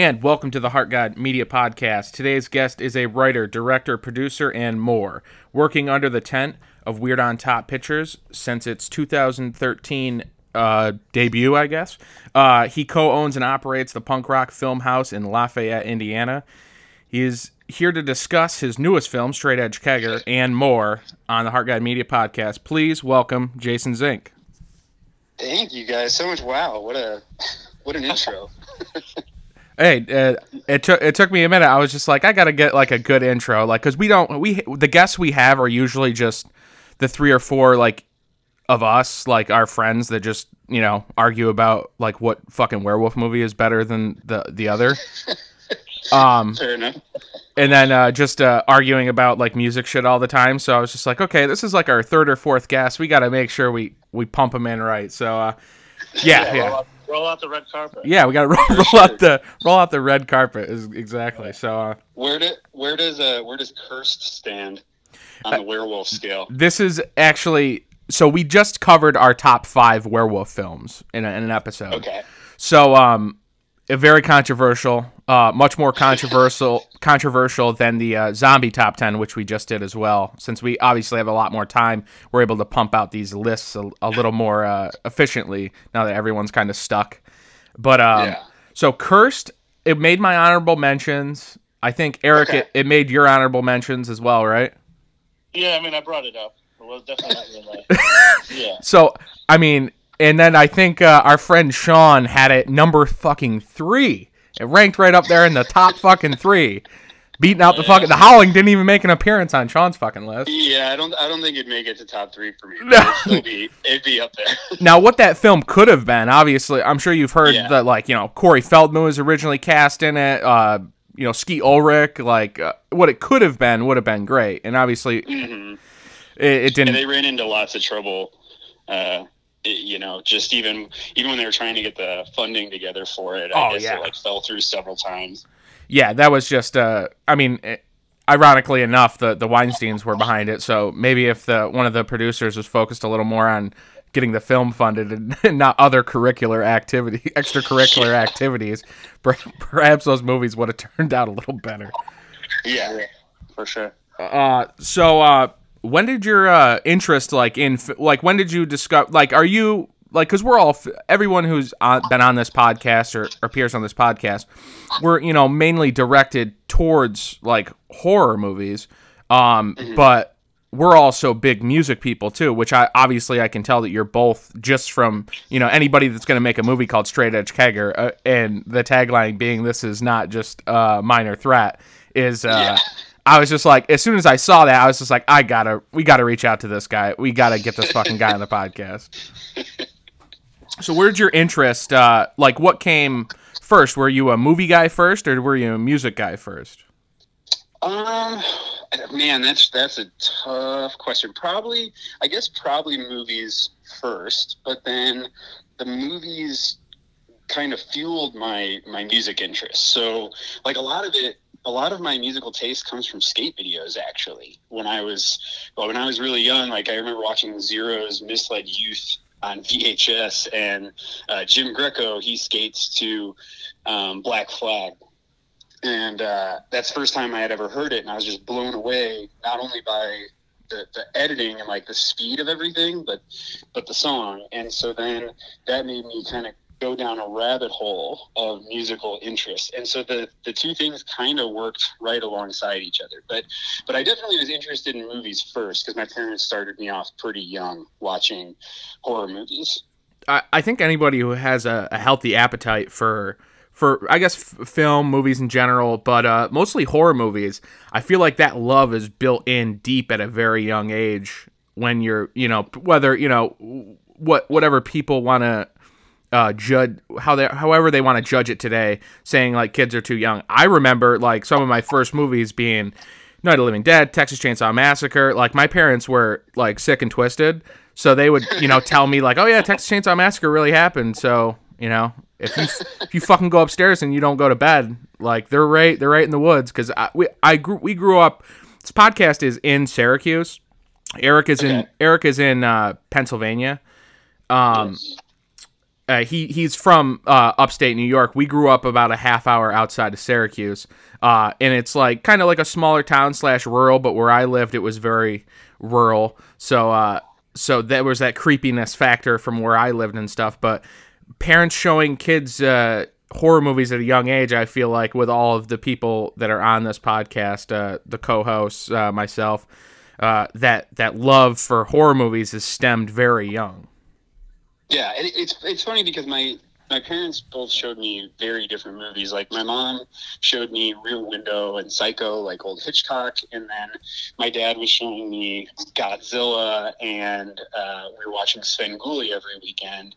And welcome to the Heart God Media Podcast. Today's guest is a writer, director, producer, and more, working under the tent of Weird on Top Pictures since its 2013 uh, debut, I guess. Uh, he co owns and operates the punk rock film house in Lafayette, Indiana. He is here to discuss his newest film, Straight Edge Kegger, and more on the Heart God Media Podcast. Please welcome Jason Zink. Thank you guys so much. Wow, what a what an intro. Hey, uh, it took it took me a minute. I was just like, I gotta get like a good intro, like because we don't we the guests we have are usually just the three or four like of us, like our friends that just you know argue about like what fucking werewolf movie is better than the the other. Um, Fair enough. and then uh, just uh, arguing about like music shit all the time. So I was just like, okay, this is like our third or fourth guest. We got to make sure we we pump them in right. So uh, yeah, yeah. Out, roll out the red carpet. Yeah, we got to roll, roll out the roll out the red carpet. Is exactly. So uh, Where do, where does uh where does cursed stand on the werewolf scale? this is actually so we just covered our top five werewolf films in, a, in an episode. Okay. So um, a very controversial, uh, much more controversial controversial than the uh, zombie top ten, which we just did as well. Since we obviously have a lot more time, we're able to pump out these lists a, a little more uh, efficiently now that everyone's kind of stuck. But um, Yeah. so cursed, it made my honorable mentions. I think Eric, Okay. it, it made your honorable mentions as well, right? Yeah, I mean, I brought it up. It was definitely not yeah. So I mean, and then I think uh, our friend Sean had it number fucking three. It ranked right up there in the top fucking three, beating out the fucking. The Howling didn't even make an appearance on Sean's fucking list. Yeah, I don't I don't think it'd make it to top three for me. No. It'd be it'd be up there. Now, what that film could have been, obviously, I'm sure you've heard Yeah. that, like you know, Corey Feldman was originally cast in it. Uh, you know, Skeet Ulrich, like uh, what it could have been would have been great, and obviously, Mhm. it, it didn't. And they ran into lots of trouble. Uh, you know, just even even when they were trying to get the funding together for it, I Oh, guess yeah. it like fell through several times. yeah, that was just uh I mean, eh, ironically enough, the the Weinsteins were behind it, so maybe if the one of the producers was focused a little more on getting the film funded and, and not other curricular activity, extracurricular activities, perhaps those movies would have turned out a little better. Yeah, for sure. Uh, so uh, when did your uh interest like in like when did you discover like are you like because we're all everyone who's on, been on this podcast or, or appears on this podcast we're you know mainly directed towards like horror movies um but we're also big music people too which i obviously i can tell that you're both just from you know anybody that's going to make a movie called straight edge kegger uh, and the tagline being this is not just a minor threat is uh Yeah. I was just like, as soon as I saw that, I was just like, I gotta, we gotta reach out to this guy. We gotta get this fucking guy on the podcast. So, where'd your interest? Uh, like, what came first? Were you a movie guy first, or were you a music guy first? Um, man, that's that's a tough question. Probably, I guess, probably movies first, but then the movies kind of fueled my my music interest. So, like a lot of it, a lot of my musical taste comes from skate videos. Actually, when I was well, when I was really young, like I remember watching Zero's Misled Youth on VHS, and uh, Jim Greco he skates to um, Black Flag and uh, that's the first time I had ever heard it, and I was just blown away not only by the, the editing and like the speed of everything, but but the song. And so then that made me kind of go down a rabbit hole of musical interest. And so the the two things kind of worked right alongside each other. But but I definitely was interested in movies first because my parents started me off pretty young watching horror movies. I, think anybody who has a, a healthy appetite for for I guess film movies in general, but uh, mostly horror movies. I feel like that love is built in deep at a very young age. When you're, you know, whether you know what whatever people want to uh, judge how they however they want to judge it today, saying like kids are too young. I remember like some of my first movies being Night of the Living Dead, Texas Chainsaw Massacre. Like my parents were like sick and twisted, so they would you know tell me like, oh yeah, Texas Chainsaw Massacre really happened. So you know if you if you fucking go upstairs and you don't go to bed, like they're right they're right in the woods because I we I grew we grew up. This podcast is in Syracuse. Eric is in Eric is in uh, Pennsylvania. Um, uh, he he's from uh, upstate New York. We grew up about a half hour outside of Syracuse, uh, and it's like kind of like a smaller town slash rural. But where I lived, it was very rural. So uh, so there was that creepiness factor from where I lived and stuff. But parents showing kids uh, horror movies at a young age, I feel like with all of the people that are on this podcast, uh, the co-hosts, myself, that that love for horror movies is stemmed very young. Yeah, it, it's it's funny because my my parents both showed me very different movies. Like my mom showed me Rear Window and Psycho, like old Hitchcock, and then my dad was showing me Godzilla, and uh, we were watching Sven Svengoolie every weekend,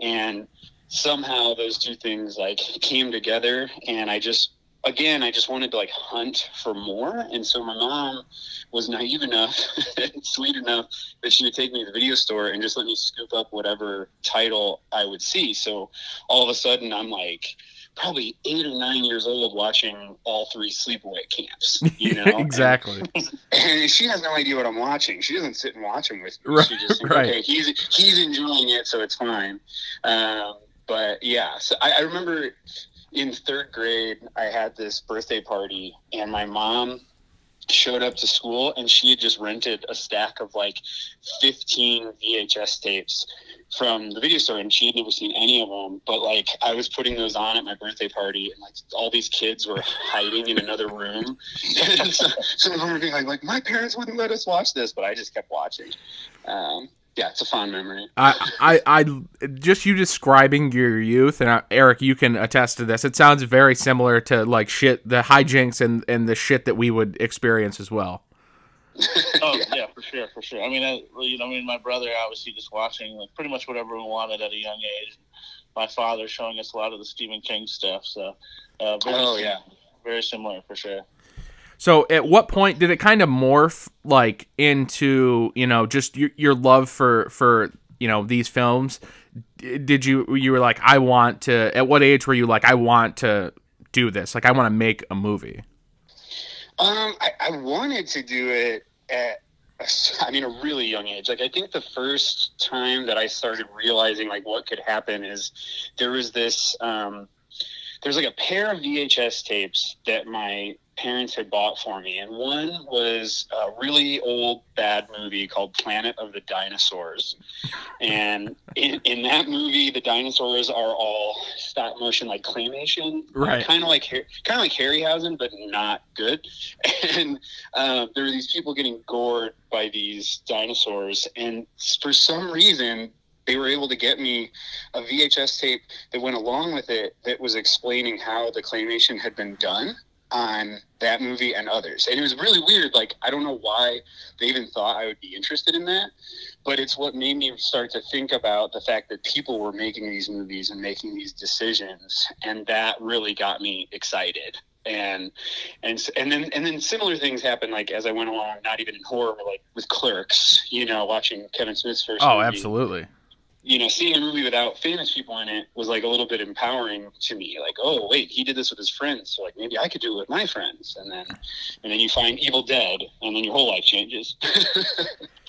and somehow those two things like came together, and I just again I just wanted to like hunt for more, and so my mom was naive enough and sweet enough that she would take me to the video store and just let me scoop up whatever title I would see. So all of a sudden, I'm like probably eight or nine years old watching all three sleepaway camps. You know, exactly. And, and she has no idea what I'm watching. She doesn't sit and watch them with me. Right, She just thinks, right. okay, he's he's enjoying it, so it's fine. Um, but yeah, so I, I remember in third grade, I had this birthday party, and my mom showed up to school and she had just rented a stack of like 15 VHS tapes from the video store and she had never seen any of them but like I was putting those on at my birthday party and like all these kids were hiding in another room. So, some of them were being like, like my parents wouldn't let us watch this but I just kept watching. Um, yeah it's a fond memory I, I, I, just you describing your youth, and uh, Eric, you can attest to this. It sounds very similar to like shit, the hijinks and and the shit that we would experience as well. Oh yeah, for sure, for sure. I mean, I, you know, I mean, my brother obviously just watching like pretty much whatever we wanted at a young age. My father showing us a lot of the Stephen King stuff. So, uh, very Oh, sim- yeah. very similar for sure. So, at what point did it kind of morph like into you know just your, your love for for you know these films? Did you you were like I want to? At what age were you like I want to do this? Like I want to make a movie. Um, I, I wanted to do it at, I mean, a really young age. Like, I think the first time that I started realizing like what could happen is there was this. Um, there's like a pair of VHS tapes that my parents had bought for me, and one was a really old bad movie called Planet of the Dinosaurs. And in, in that movie, the dinosaurs are all stop motion, like claymation, Right. Kind of like kind of like Harryhausen, but not good. And uh, there were these people getting gored by these dinosaurs, and for some reason, they were able to get me a VHS tape that went along with it that was explaining how the claymation had been done on that movie and others. And it was really weird. Like, I don't know why they even thought I would be interested in that, but it's what made me start to think about the fact that people were making these movies and making these decisions. And that really got me excited. And and and then and then similar things happened like as I went along, not even in horror, but like with Clerks, you know, watching Kevin Smith's first. Oh, movie absolutely. You know, seeing a movie without famous people in it was like a little bit empowering to me. Like, oh wait, he did this with his friends, so like maybe I could do it with my friends. And then, and then you find Evil Dead, and then your whole life changes.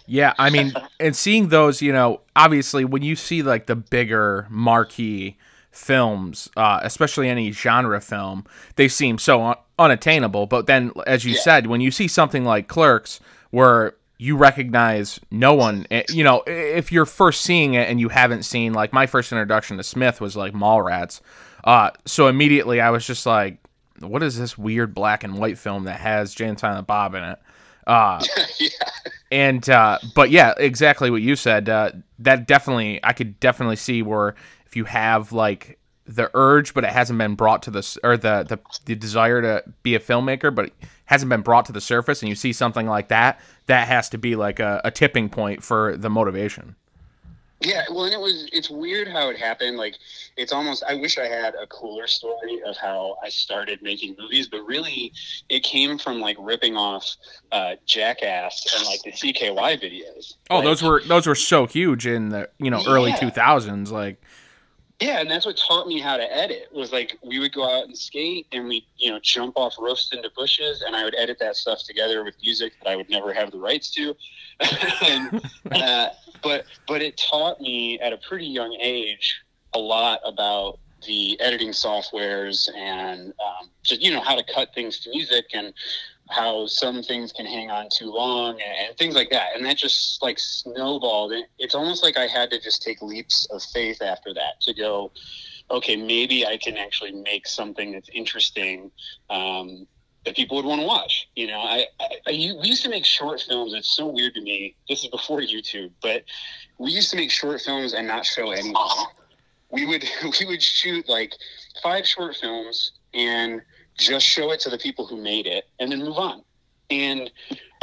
Yeah, I mean, and seeing those, you know, obviously when you see like the bigger marquee films, uh, especially any genre film, they seem so un- unattainable. But then, as you Yeah. said, when you see something like Clerks, where you recognize no one, eh, you know, if you're first seeing it and you haven't seen, like my first introduction to Smith was like Mallrats, uh, so immediately I was just like, what is this weird black and white film that has Jay and Silent Bob in it? Uh, yeah. and uh, but yeah, exactly what you said. Uh, that definitely, I could definitely see where if you have like the urge, but it hasn't been brought to the or the the, the desire to be a filmmaker, but it hasn't been brought to the surface, and you see something like that, that has to be like a, a tipping point for the motivation. Yeah, well, and it was it's weird how it happened. Like, it's almost I wish I had a cooler story of how I started making movies, but really, it came from like ripping off uh, Jackass and like the CKY videos. Oh, Like, those were those were so huge in the you know early Yeah. two thousands, like. Yeah, and that's what taught me how to edit. Was like we would go out and skate, and we you know jump off roofs into bushes, and I would edit that stuff together with music that I would never have the rights to. and, uh, but but it taught me at a pretty young age a lot about the editing softwares and um, just you know how to cut things to music and how some things can hang on too long and, and things like that. And that just like snowballed. It, it's almost like i had to just take leaps of faith after that to go okay maybe i can actually make something that's interesting um, that people would want to watch you know? I, I, I we used to make short films. It's so weird to me. This is before youtube but we used to make short films and not show anyone we would we would shoot like five short films and just show it to the people who made it and then move on. And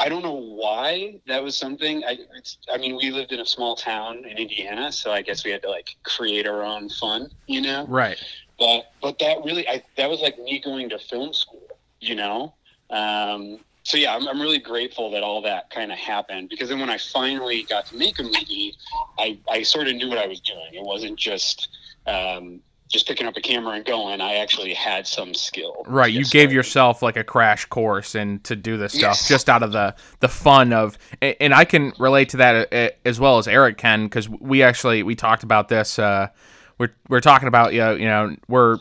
i don't know why that was something. I it's, i mean we lived in a small town in indiana so i guess we had to like create our own fun you know? Right. but but that really I, that was like me going to film school you know? Um, so yeah I'm, I'm really grateful that all that kind of happened because then when i finally got to make a movie i, I sort of knew what i was doing. It wasn't just um, just picking up a camera and going i actually had some skill Right, you gave started. yourself like a crash course and to do this stuff Yes. just out of the the fun of, and I can relate to that as well as Eric can because we actually we talked about this. Uh, we're we're talking about you know, you know we're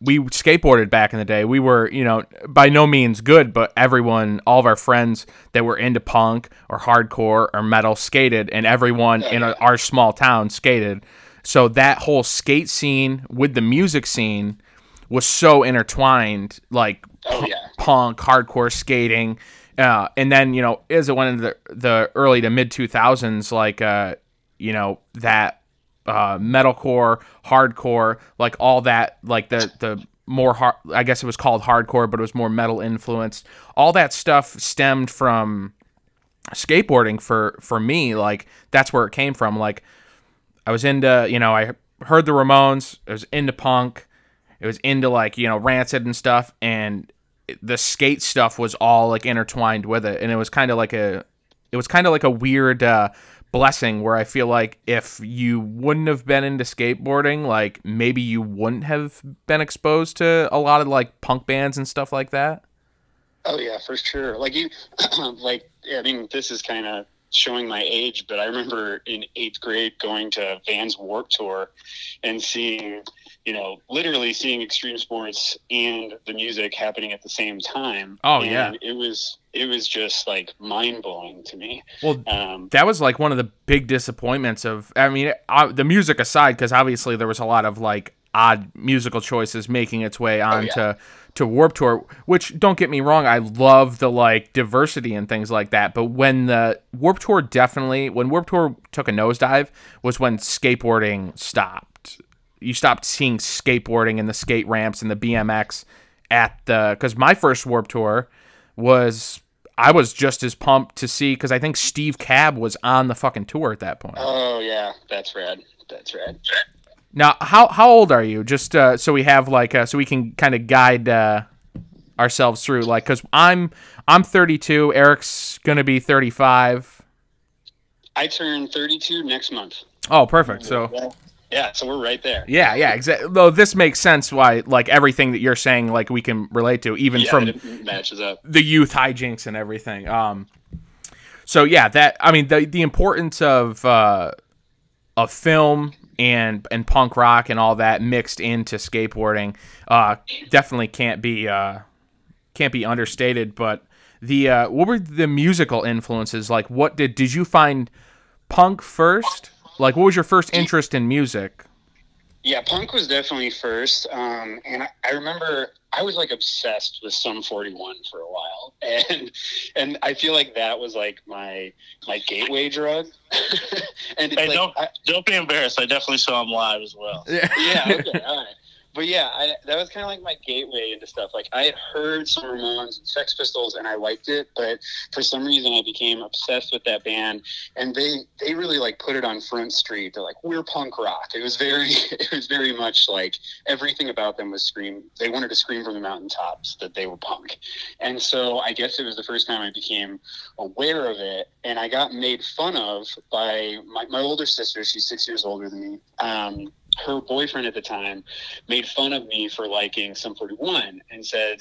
we skateboarded back in the day. We were you know by no means good, but everyone, all of our friends that were into punk or hardcore or metal skated, and everyone in a, our small town skated. So that whole skate scene with the music scene was so intertwined, like oh yeah punk, hardcore skating, uh, and then you know as it went into the, the early to mid two thousands, like uh, you know that uh, metalcore, hardcore, like all that, like the the more hard, I guess it was called hardcore, but it was more metal influenced. All that stuff stemmed from skateboarding for for me. Like that's where it came from. Like I was into, you know, I heard the Ramones. I was into punk. It was into like you know Rancid and stuff, and the skate stuff was all like intertwined with it, and it was kind of like a, it was kind of like a weird uh, blessing where I feel like if you wouldn't have been into skateboarding, like maybe you wouldn't have been exposed to a lot of like punk bands and stuff like that. Oh yeah, for sure. Like you, like I mean, this is kind of showing my age, but I remember in eighth grade going to Vans Warp Tour and seeing, you know, literally seeing extreme sports and the music happening at the same time. Oh, and yeah. it was it was just like mind blowing to me. Well, Um, that was like one of the big disappointments of i mean uh, the music aside because obviously there was a lot of like odd musical choices making its way onto to warp tour which don't get me wrong i love the like diversity and things like that but when the warp tour definitely when warp tour took a nosedive was when skateboarding stopped you stopped seeing skateboarding and the skate ramps and the bmx at the because my first warp tour was I was just as pumped to see because I think Steve Cab was on the fucking tour at that point. oh yeah, that's rad. That's rad. Now, how how old are you? Just uh, so we have like uh, so we can kind of guide uh, ourselves through like because I'm I'm 32. Eric's gonna be 35. I turn 32 next month. Oh, perfect. So Yeah, so we're right there. yeah, yeah, exactly. Though this makes sense why like everything that you're saying like we can relate to even Yeah, from it matches up. the youth hijinks and everything. Um, so yeah, that I mean the the importance of uh, of film and and punk rock and all that mixed into skateboarding uh, definitely can't be uh, can't be understated. But the uh, what were the musical influences like? What did did you find punk first? Like, what was your first interest in music? Yeah, punk was definitely first. Um, and I, I remember I was like obsessed with Sum 41 for a while. And and I feel like that was like my my gateway drug. and Hey, like, don't I, don't be embarrassed. I definitely saw him live as well. Yeah. yeah, okay, all right. But yeah, I, that was kind of like my gateway into stuff. Like I had heard some Ramones and Sex Pistols, and I liked it, but for some reason I became obsessed with that band. And they they really like put it on Front Street. They're like, we're punk rock. It was very it was very much like everything about them was scream. They wanted to scream from the mountaintops that they were punk. And so I guess it was the first time I became aware of it, and I got made fun of by my, my older sister. She's six years older than me. Um, her boyfriend at the time made fun of me for liking Sum 41 and said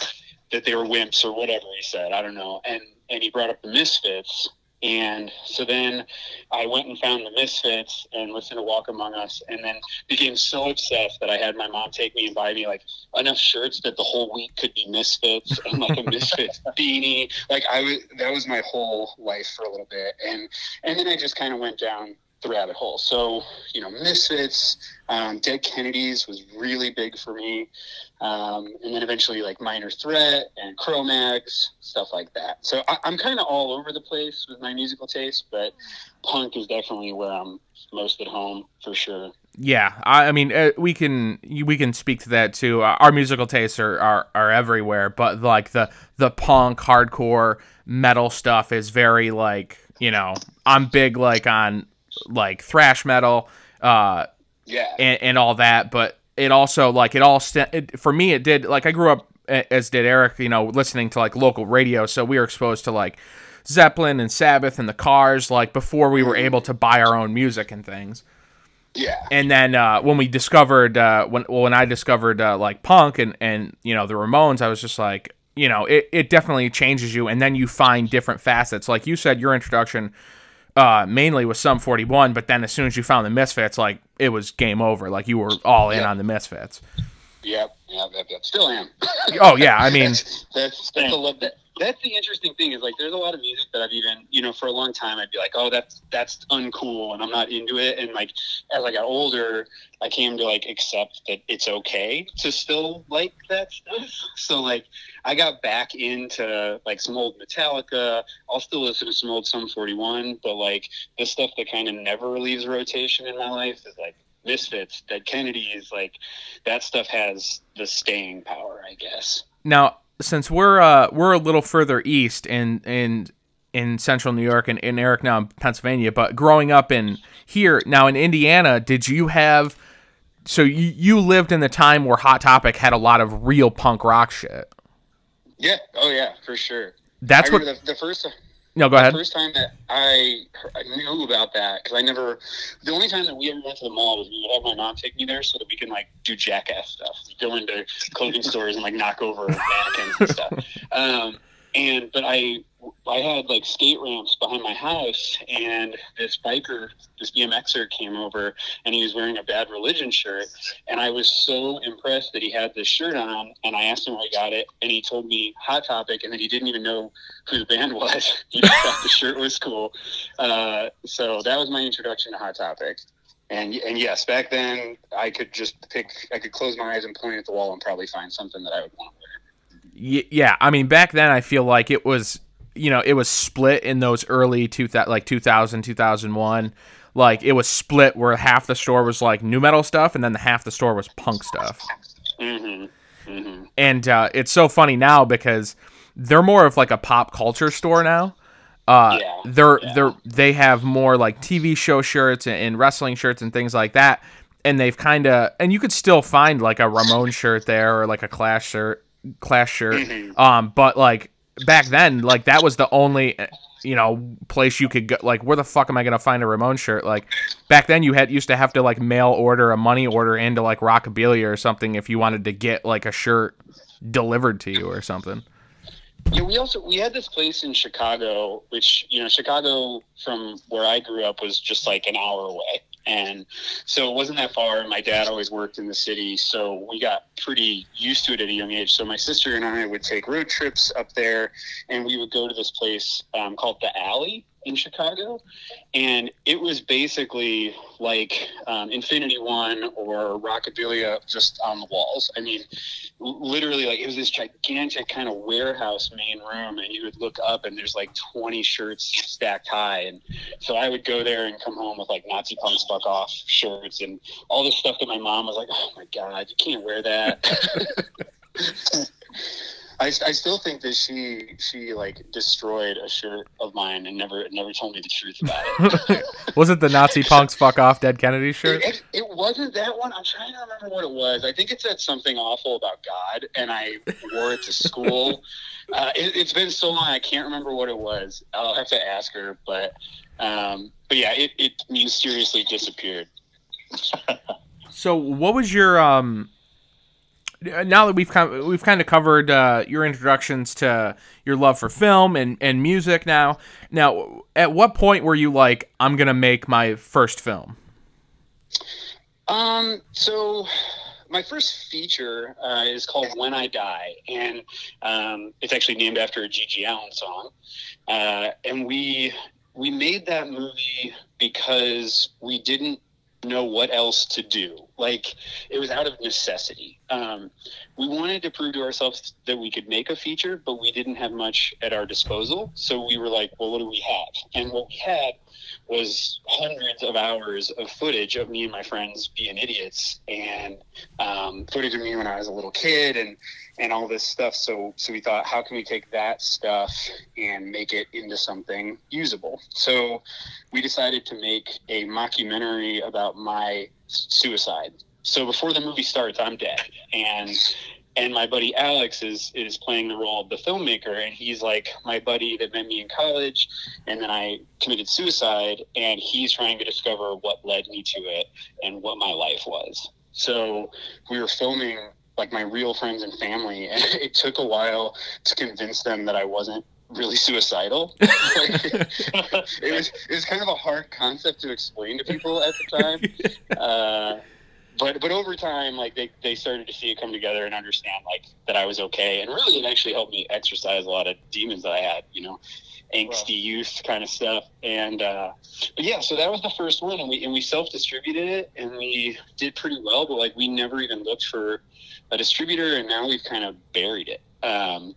that they were wimps or whatever he said. I don't know. And and he brought up the Misfits. And so then I went and found the Misfits and listened to Walk Among Us, and then became so obsessed that I had my mom take me and buy me like enough shirts that the whole week could be Misfits and like a Misfits beanie. Like I was, that was my whole life for a little bit, and and then I just kind of went down the rabbit hole. So you know, Misfits, um, Dead Kennedys was really big for me, um, and then eventually like Minor Threat and Cro-Mags, stuff like that. So I, I'm kind of all over the place with my musical taste, but punk is definitely where I'm most at home for sure. Yeah, I, I mean, uh, we can we can speak to that too. Uh, our musical tastes are, are are everywhere, but like the the punk, hardcore, metal stuff is very like you know I'm big like on like thrash metal, uh, Yeah. and, and all that, but it also like it all st- it, for me it did like I grew up as did Eric, you know, listening to like local radio, so we were exposed to like Zeppelin and Sabbath and the Cars like before we were able to buy our own music and things yeah. and then uh, when we discovered uh, when well, when I discovered uh, like punk and and you know the Ramones, I was just like you know it, it definitely changes you, and then you find different facets. Like you said, your introduction uh, mainly with Sum 41, but then as soon as you found the Misfits, like it was game over. Like you were all in Yeah. on the Misfits. Yep. Yep. Yep. yep. Still am. Oh yeah, I mean that's that's, that's, a that's the interesting thing is like there's a lot of music that I've even you know for a long time I'd be like oh that's that's uncool and I'm not into it. And like as I got older I came to like accept that it's okay to still like that stuff. So like I got back into like some old Metallica. I'll still listen to some old Sum 41 but like the stuff that kind of never leaves rotation in my life is like Misfits, Dead Kennedys, like that stuff has the staying power, I guess. now since we're uh, we're a little further east in in in central New York and, and Eric now in Pennsylvania, but growing up in here now in Indiana, did you have so you, you lived in the time where Hot Topic had a lot of real punk rock shit. Yeah. Oh yeah, for sure. That's what. the, the first No, go ahead. the first time that I, I knew about that because I never. The only time that we ever went to the mall was we would have my mom take me there so that we can like do jackass stuff. We'd go into clothing stores and like knock over mannequins and stuff. Um, and but I I had like skate ramps behind my house, and this biker, this BMXer came over, and he was wearing a Bad Religion shirt, and I was so impressed that he had this shirt on, and I asked him where he got it, and he told me Hot Topic, and then he didn't even know who the band was. he just thought the shirt was cool. Uh, so that was my introduction to Hot Topic. And and yes, back then I could just pick, I could close my eyes and point at the wall and probably find something that I would want to wear. Yeah, I mean back then I feel like it was you know it was split in those early two like 2000 2001 like it was split where half the store was like new metal stuff and then the half the store was punk stuff Mm-hmm. Mm-hmm. and uh, it's so funny now because they're more of like a pop culture store now uh, Yeah, they're yeah. they're they have more like TV show shirts and, and wrestling shirts and things like that and they've kind of and you could still find like a Ramon shirt there or like a Clash shirt Clash shirt Mhm. um but like back then like that was the only uh, you know place you could go like where the fuck am I gonna find a Ramon shirt like back then you had used to have to like mail order a money order into like Rockabilia or something if you wanted to get like a shirt delivered to you or something. Yeah, we also we had this place in Chicago, which you know, Chicago from where I grew up was just like an hour away, And so it wasn't that far. My dad always worked in the city, so we got pretty used to it at a young age. So my sister and I would take road trips up there, and we would go to this place um, called the Alley in Chicago, and it was basically like um, Infinity One or Rockabilia just on the walls. I mean, literally, like it was this gigantic kind of warehouse main room, and you would look up and there's like 20 shirts stacked high, and so I would go there and come home with like Nazi punks fuck off shirts and all this stuff that my mom was like, "Oh my god, you can't wear that." I, I still think that she she like destroyed a shirt of mine and never never told me the truth about it. was it the Nazi punks fuck off Dead Kennedy shirt? It, it, it, wasn't that one. I'm trying to remember what it was. I think it said something awful about God, and I wore it to school. uh, it, has been so long, I can't remember what it was. I'll have to ask her, but um, but yeah, it, it mysteriously disappeared. so, what was your um? Now that we've kind of, we've kind of covered uh, your introductions to your love for film and, and music now. Now at what point were you like i'm gonna make my first film um so my first feature uh, is called when i die and um, it's actually named after a GG Allin song. Uh, and we we made that movie because we didn't know what else to do. Like it was out of necessity. Um, we wanted to prove to ourselves that we could make a feature, but we didn't have much at our disposal. So we were like, well, what do we have? And what we had was hundreds of hours of footage of me and my friends being idiots and um, footage of me when I was a little kid and and all this stuff. So so we thought, how can we take that stuff and make it into something usable? So we decided to make a mockumentary about my suicide. So before the movie starts, I'm dead, and and my buddy Alex is is playing the role of the filmmaker, and he's like my buddy that met me in college, and then I committed suicide, and he's trying to discover what led me to it and what my life was. So we were filming like my real friends and family, and it took a while to convince them that I wasn't really suicidal. like, it was it was kind of a hard concept to explain to people at the time. Uh, but but over time, like they, they started to see it come together and understand like that I was okay, and really it actually helped me exercise a lot of demons that I had, you know, angsty wow. youth kind of stuff. And uh, but yeah, so that was the first one, and we and we self distributed it, and we did pretty well. But like we never even looked for a distributor, and now we've kind of buried it. Um,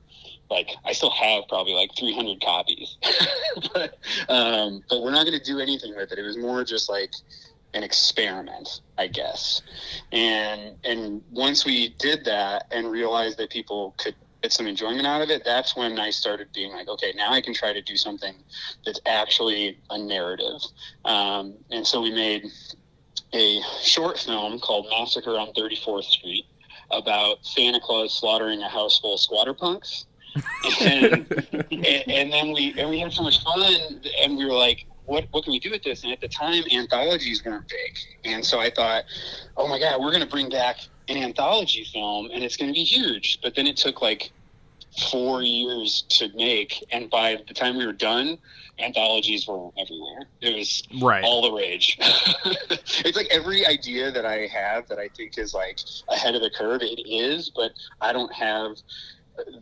like I still have probably like 300 copies, but um, but we're not going to do anything with it. It was more just like an experiment, I guess. And and once we did that and realized that people could get some enjoyment out of it, that's when I started being like, okay, now I can try to do something that's actually a narrative. Um, and so we made a short film called Massacre on 34th Street about Santa Claus slaughtering a house full of squatter punks. and, and, and then we and we had so much fun and we were like what what can we do with this? And at the time, anthologies weren't big, and so I thought, oh my god, we're going to bring back an anthology film, and it's going to be huge. But then it took like four years to make, and by the time we were done, anthologies were everywhere. It was right. all the rage. it's like every idea that I have that I think is like ahead of the curve. It is, but I don't have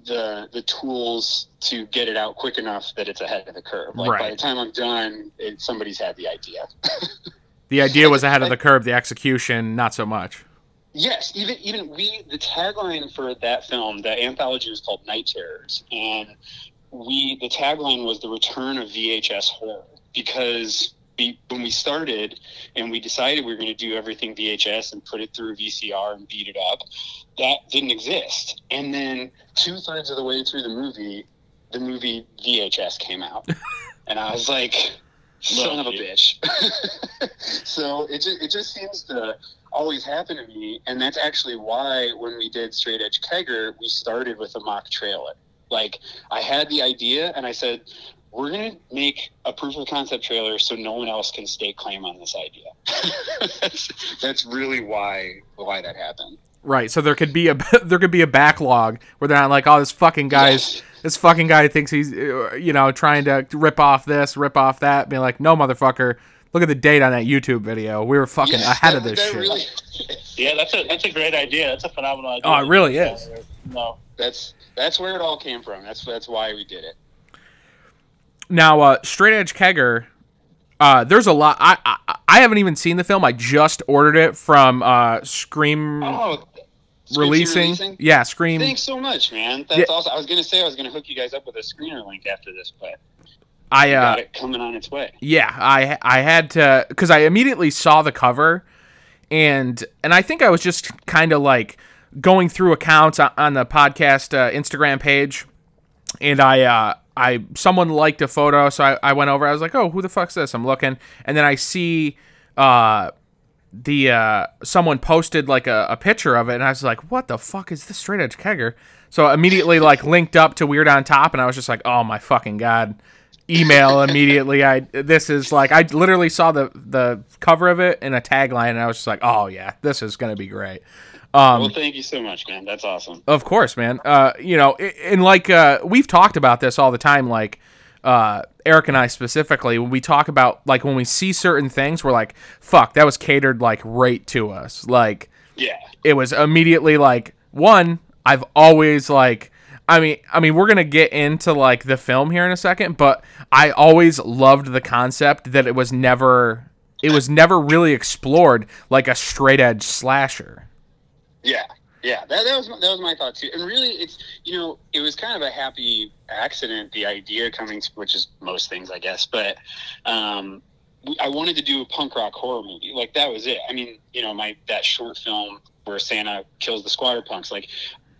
the the tools to get it out quick enough that it's ahead of the curve. Like right. by the time I'm done, it, somebody's had the idea. the idea was ahead of the curve. The execution, not so much. Yes, even even we the tagline for that film, the anthology was called Night Terrors, and we the tagline was the return of VHS horror because we, when we started and we decided we were going to do everything VHS and put it through VCR and beat it up, that didn't exist. And then two thirds of the way through the movie, the movie VHS came out, and I was like, "Son of a bitch!" so it just it just seems to always happen to me, and that's actually why when we did Straight Edge Kegger, we started with a mock trailer. Like I had the idea, and I said, we're going to make a proof of concept trailer so no one else can stake claim on this idea. that's, that's really why why that happened. Right. So there could be a there could be a backlog where they're not like, oh, this fucking guy's yes. this fucking guy thinks he's uh, you know trying to rip off this, rip off that, being like, no, motherfucker, look at the date on that YouTube video. We were fucking Yeah, ahead of this shit. really- Yeah, that's a that's a great idea. That's a phenomenal idea. Oh, it really is. No, that's that's where it all came from. That's that's why we did it. Now, uh, Straight Edge Kegger, uh, there's a lot. I, I I haven't even seen the film. I just ordered it from uh, Scream Oh, releasing. releasing? Yeah, Scream. Thanks so much, man. That's Yeah. awesome. I was gonna say I was gonna hook you guys up with a screener link after this, but I uh, got it coming on its way. Yeah, I I had to because I immediately saw the cover, and and I think I was just kind of like going through accounts on, the podcast uh, Instagram page, and I uh, I someone liked a photo, so I, I went over. I was like, oh, who the fuck's this? I'm looking, and then I see uh the uh someone posted like a, a picture of it, and I was like, what the fuck is this straight edge kegger? So I immediately like linked up to Weird on Top, and I was just like, oh my fucking god email immediately. I this is like I literally saw the the cover of it and a tagline, and I was just like, oh yeah, this is gonna be great. Um, well, thank you so much, man. That's awesome. of course, man. Uh, you know, and like uh, we've talked about this all the time. Like uh, Eric and I specifically, when we talk about like when we see certain things, we're like, fuck, that was catered like right to us. Like Yeah. it was immediately like one i've always like i mean i mean we're gonna get into like the film here in a second but i always loved the concept that it was never it was never really explored like a straight edge slasher Yeah, yeah, that, that was that was my thought too. And really, it's you know, it was kind of a happy accident. The idea coming, to, which is most things, I guess. But um, I wanted to do a punk rock horror movie. Like that was it. I mean, you know, my that short film where Santa kills the squatter punks. Like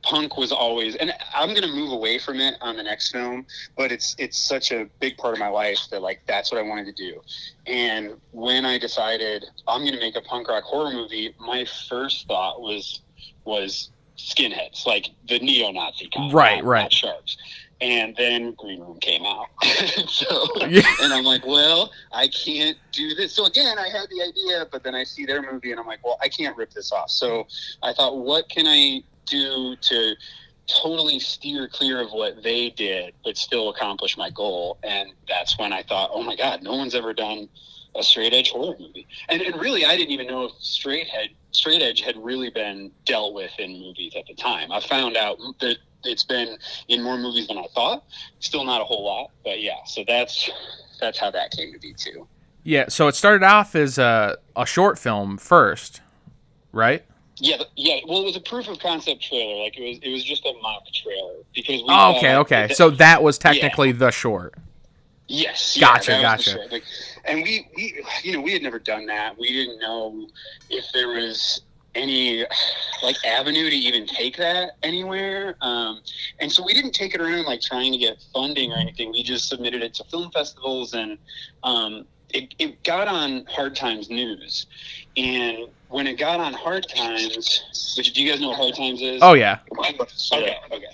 punk was always, and I'm gonna move away from it on the next film. But it's it's such a big part of my life that like that's what I wanted to do. And when I decided I'm gonna make a punk rock horror movie, my first thought was was skinheads, like the neo-Nazi kind, Right, right. not sharks. And then Green Room came out, so Yeah. and I'm like, well, I can't do this. So again, I had the idea, but then I see their movie, and I'm like, well, I can't rip this off. So I thought, what can I do to totally steer clear of what they did, but still accomplish my goal? And that's when I thought, oh my God, no one's ever done a straight edge horror movie. And, and really, I didn't even know if straight head straight edge had really been dealt with in movies at the time. I found out that it's been in more movies than I thought. Still not a whole lot, but yeah. So that's that's how that came to be too. yeah so it started off as a, a short film first right Yeah, yeah. Well, it was a proof of concept trailer. Like it was, it was just a mock trailer because we. oh, okay okay that- so that was technically the short Yes. Gotcha, gotcha. Like, and we, we, you know, we had never done that. We didn't know if there was any like avenue to even take that anywhere. Um, and so we didn't take it around like trying to get funding or anything. We just submitted it to film festivals and um, it, it got on Hard Times News. And when it got on Hard Times, which do you guys know what Hard Times is? oh yeah Okay, okay.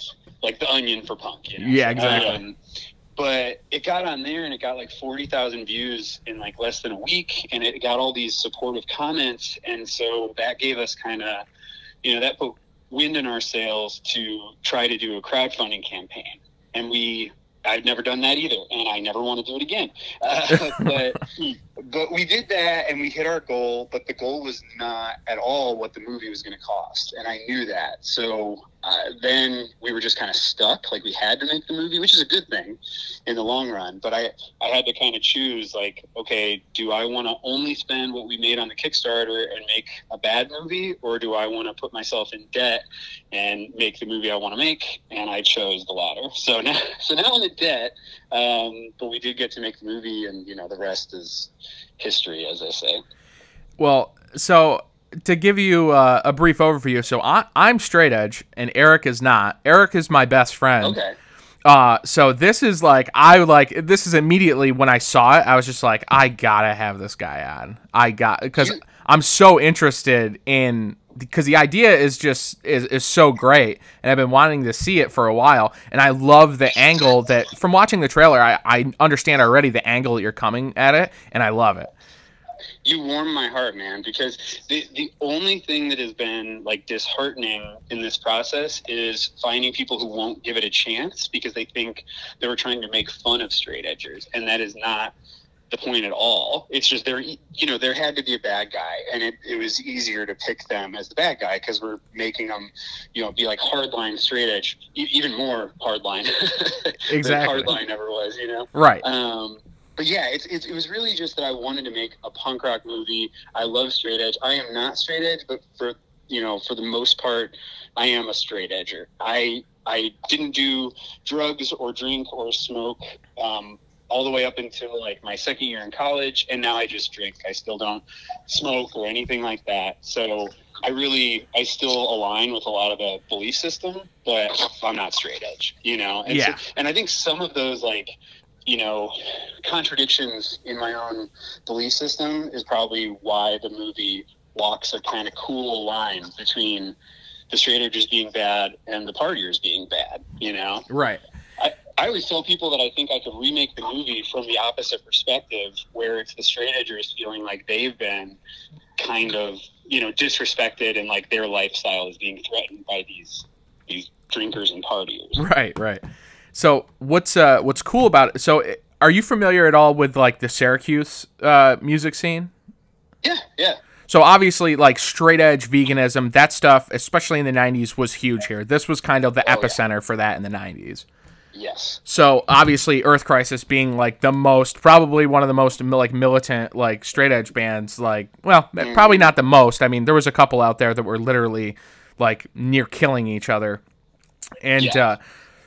Like the onion for punk, you know? Yeah, exactly. Um, but it got on there and it got like 40,000 views in like less than a week and it got all these supportive comments. And so that gave us kind of, you know, that put wind in our sails to try to do a crowdfunding campaign. And we, I've never done that either, and I never want to do it again. Uh, but but we did that, and we hit our goal. But the goal was not at all what the movie was going to cost, and I knew that. So uh, then we were just kind of stuck. Like we had to make the movie, which is a good thing in the long run. But I I had to kind of choose. Like, okay, do I want to only spend what we made on the Kickstarter and make a bad movie, or do I want to put myself in debt and make the movie I want to make? And I chose the latter. So now so now I'm debt. Um, but we did get to make the movie, and you know the rest is history, as I say. Well, so to give you uh, a brief overview, so I, I'm straight edge and Eric is not. Eric is my best friend. Okay. Uh, so this is like I like this is immediately when I saw it, I was just like, I gotta have this guy on. I got because I'm so interested in because the idea is just is, is so great and I've been wanting to see it for a while and I love the angle that from watching the trailer I, I understand already the angle that you're coming at it and I love it. You warm my heart, man, because the the only thing that has been like disheartening in this process is finding people who won't give it a chance because they think they were trying to make fun of straight edgers, and that is not the point at all. It's just there, you know, there had to be a bad guy, and it, it was easier to pick them as the bad guy because we're making them, you know, be like hardline straight edge, even more hardline. Exactly. hardline ever was, you know. Right. Um, but yeah, it's, it's, it was really just that I wanted to make a punk rock movie. I love straight edge. I am not straight edge, but for you know, for the most part, I am a straight edger. I I didn't do drugs or drink or smoke um, all the way up until like my second year in college, and now I just drink. I still don't smoke or anything like that. So I really, I still align with a lot of the belief system, but I'm not straight edge, you know. And Yeah. So, and I think some of those like you know contradictions in my own belief system is probably why the movie walks a kind of cool line between the straight edgers being bad and the partiers being bad you know Right. I, always tell people that I think I could remake the movie from the opposite perspective, where it's the straight edgers feeling like they've been kind of, you know, disrespected and like their lifestyle is being threatened by these these drinkers and partiers. Right, right. So what's uh what's cool about it? So are you familiar at all with like the Syracuse uh music scene? Yeah, yeah. So obviously like straight edge veganism, that stuff, especially in the 90s was huge here. This was kind of the Oh, yeah. epicenter for that in the 90s. Yes. So obviously Earth Crisis being like the most probably one of the most like militant like straight edge bands like well, probably not the most. I mean, there was a couple out there that were literally like near killing each other. And Yeah. uh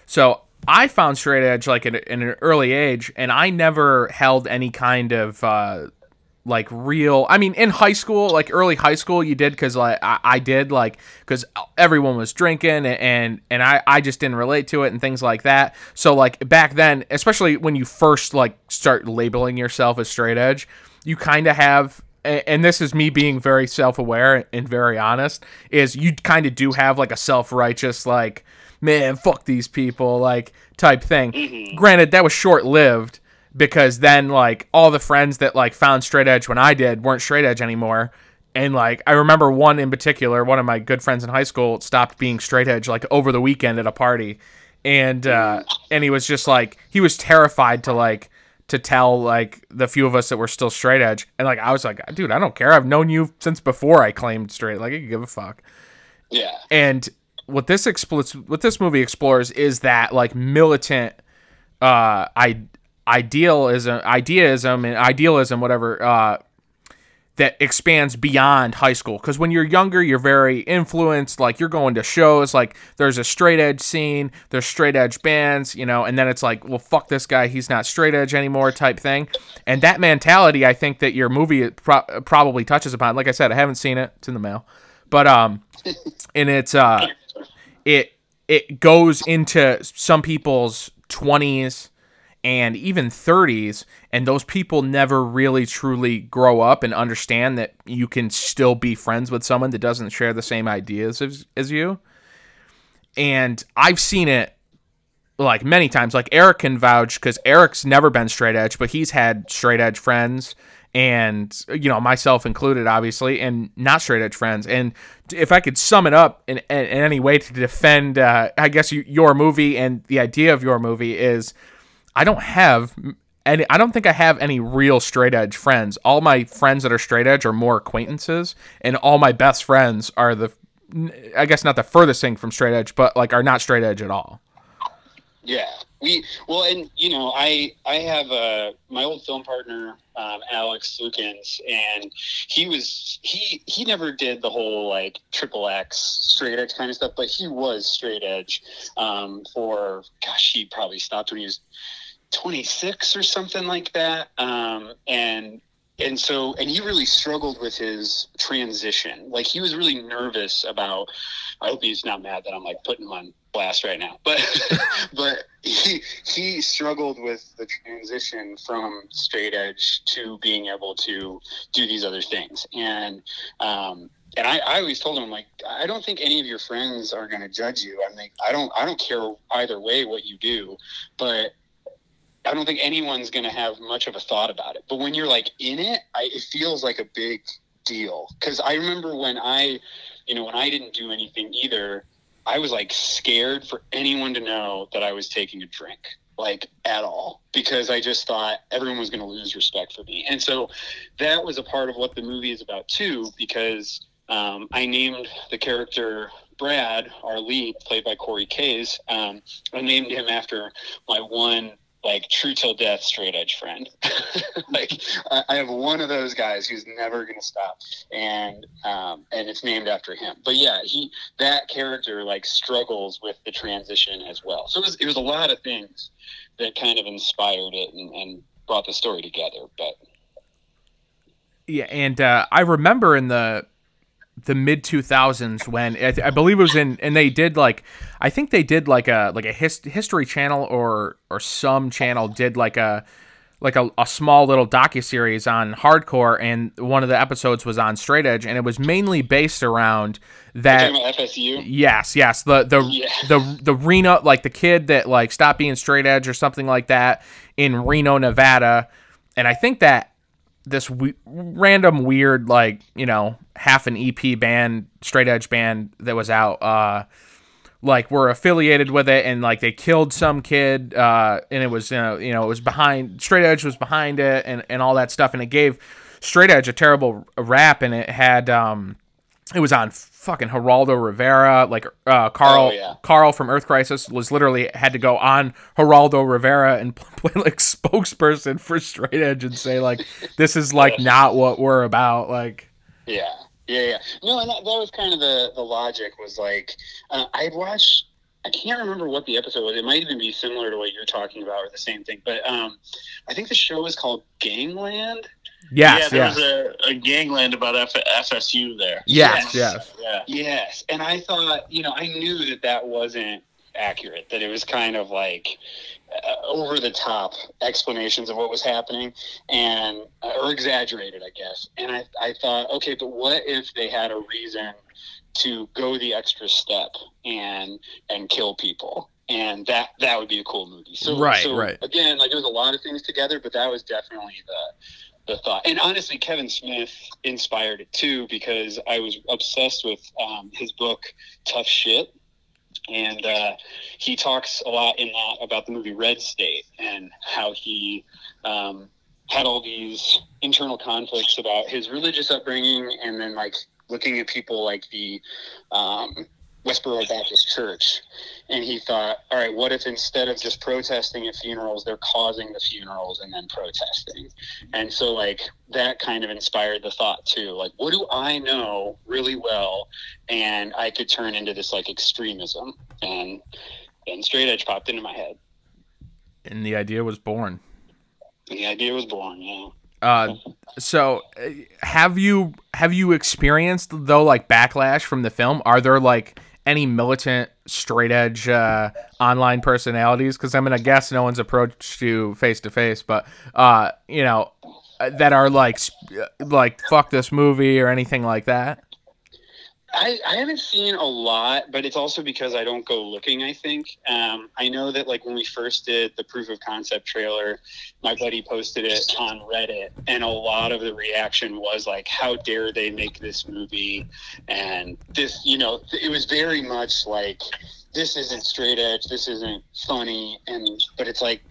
so I found straight edge like in, in an early age and I never held any kind of uh like real i mean in high school like early high school you did because like I, I did like because everyone was drinking and and I, I just didn't relate to it and things like that. So like back then especially when you first like start labeling yourself as straight edge you kind of have and this is me being very self-aware and very honest is you kind of do have like a self-righteous like man fuck these people like type thing. Mm-hmm. Granted that was short-lived because then like all the friends that like found straight edge when I did weren't straight edge anymore. And like I remember one in particular, one of my good friends in high school stopped being straight edge like over the weekend at a party. And uh and he was just like he was terrified to like to tell like the few of us that were still straight edge. And like I was like, dude, I don't care. I've known you since before I claimed straight. Like I could give a fuck. Yeah. And what this explores, what this movie explores, is that like militant, uh, I idealism, idealism, and idealism, whatever, uh, that expands beyond high school. Because when you're younger, you're very influenced. Like you're going to shows. Like there's a straight edge scene. There's straight edge bands, you know. And then it's like, well, fuck this guy. He's not straight edge anymore, type thing. And that mentality, I think that your movie pro- probably touches upon. Like I said, I haven't seen it. It's in the mail, but um, and it's uh, it it goes into some people's 20s and even 30s and those people never really truly grow up and understand that you can still be friends with someone that doesn't share the same ideas as, as you. And i've seen it like many times. Like eric can vouch because eric's never been straight edge but he's had straight edge friends and you know myself included obviously and not straight edge friends. And if i could sum it up in, in, in any way to defend uh, i guess you, your movie and the idea of your movie is i don't have any i don't think i have any real straight edge friends. All my friends that are straight edge are more acquaintances and all my best friends are the i guess not the furthest thing from straight edge but like are not straight edge at all. Yeah, we well, and you know, I I have uh, my old film partner um, Alex Lukens, and he was he he never did the whole like triple X straight edge kind of stuff, but he was straight edge um, for gosh, he probably stopped when he was twenty six or something like that, um, and and so and he really struggled with his transition. Like he was really nervous about i hope he's not mad that i'm like putting him on blast right now. But but he he struggled with the transition from straight edge to being able to do these other things. And um and I, I always told him like I don't think any of your friends are going to judge you. I'm like I don't I don't care either way what you do, but I don't think anyone's going to have much of a thought about it. But when you're like in it, I, it feels like a big deal. Because I remember when I, you know, when I didn't do anything either, I was like scared for anyone to know that I was taking a drink, like at all, because I just thought everyone was going to lose respect for me. And so that was a part of what the movie is about too, because um, I named the character Brad, our lead, played by Corey Kays. Um, I named him after my one like true till death straight edge friend. like I, have one of those guys who's never gonna stop, and um, and it's named after him. But yeah, he that character like struggles with the transition as well. So it was it was a lot of things that kind of inspired it and, and brought the story together. But Yeah, and uh, I remember in the the mid 2000s when I, th- I believe it was in and they did like I think they did like a like a his, history channel or or some channel did like a like a, a small little docu series on hardcore and one of the episodes was on straight edge and it was mainly based around that FSU, Yes, yes. The the Yeah. the the Reno like the kid that like stopped being straight edge or something like that in Reno, Nevada, and I think that this we- random weird like you know half an EP band straight edge band that was out uh like were affiliated with it and like they killed some kid uh and it was you know, you know it was behind straight edge was behind it and and all that stuff and it gave straight edge a terrible rap and it had um it was on fucking Geraldo Rivera, like uh, Karl. Oh, yeah. Karl from Earth Crisis was literally had to go on Geraldo Rivera and play like spokesperson for Straight Edge and say like, "This is like not what we're about." Like, Yeah, yeah, yeah. No, and that, that was kind of the the logic was like uh, I'd watched. I can't remember what the episode was. It might even be similar to what you're talking about, or the same thing. But um, I think the show is called Gangland. Yes, yeah, there yes, was a, a gangland about F- FSU there. yes, Yes. yes. Yes, and I thought, you know, I knew that that wasn't accurate. That it was kind of like uh, over the top explanations of what was happening, and uh, or exaggerated, I guess. And I, I thought, okay, but what if they had a reason to go the extra step and and kill people? And that that would be a cool movie. So Right, so right. Again, like it was a lot of things together, but that was definitely the the thought. And honestly, Kevin Smith inspired it too because I was obsessed with um, his book Tough Shit, and uh, he talks a lot in that about the movie Red State and how he um, had all these internal conflicts about his religious upbringing, and then like looking at people like the um, Westboro Baptist Church, and he thought, all right, what if instead of just protesting at funerals, they're causing the funerals and then protesting? And so, like, that kind of inspired the thought too. Like, what do I know really well? And I could turn into this like extremism. And and straight edge popped into my head. And the idea was born. The idea was born, yeah. Uh, so uh, have you have you experienced though like backlash from the film? Are there like any militant straight edge uh, online personalities? Because I'm gonna guess no one's approached you face to face, but uh, you know uh, that are like uh, like fuck this movie or anything like that. I, I haven't seen a lot, but it's also because I don't go looking, I think. Um, I know that, like, when we first did the proof of concept trailer, my buddy posted it on Reddit, and a lot of the reaction was, like, how dare they make this movie? And this, you know, it was very much like, this isn't straight edge, this isn't funny, and, but it's like,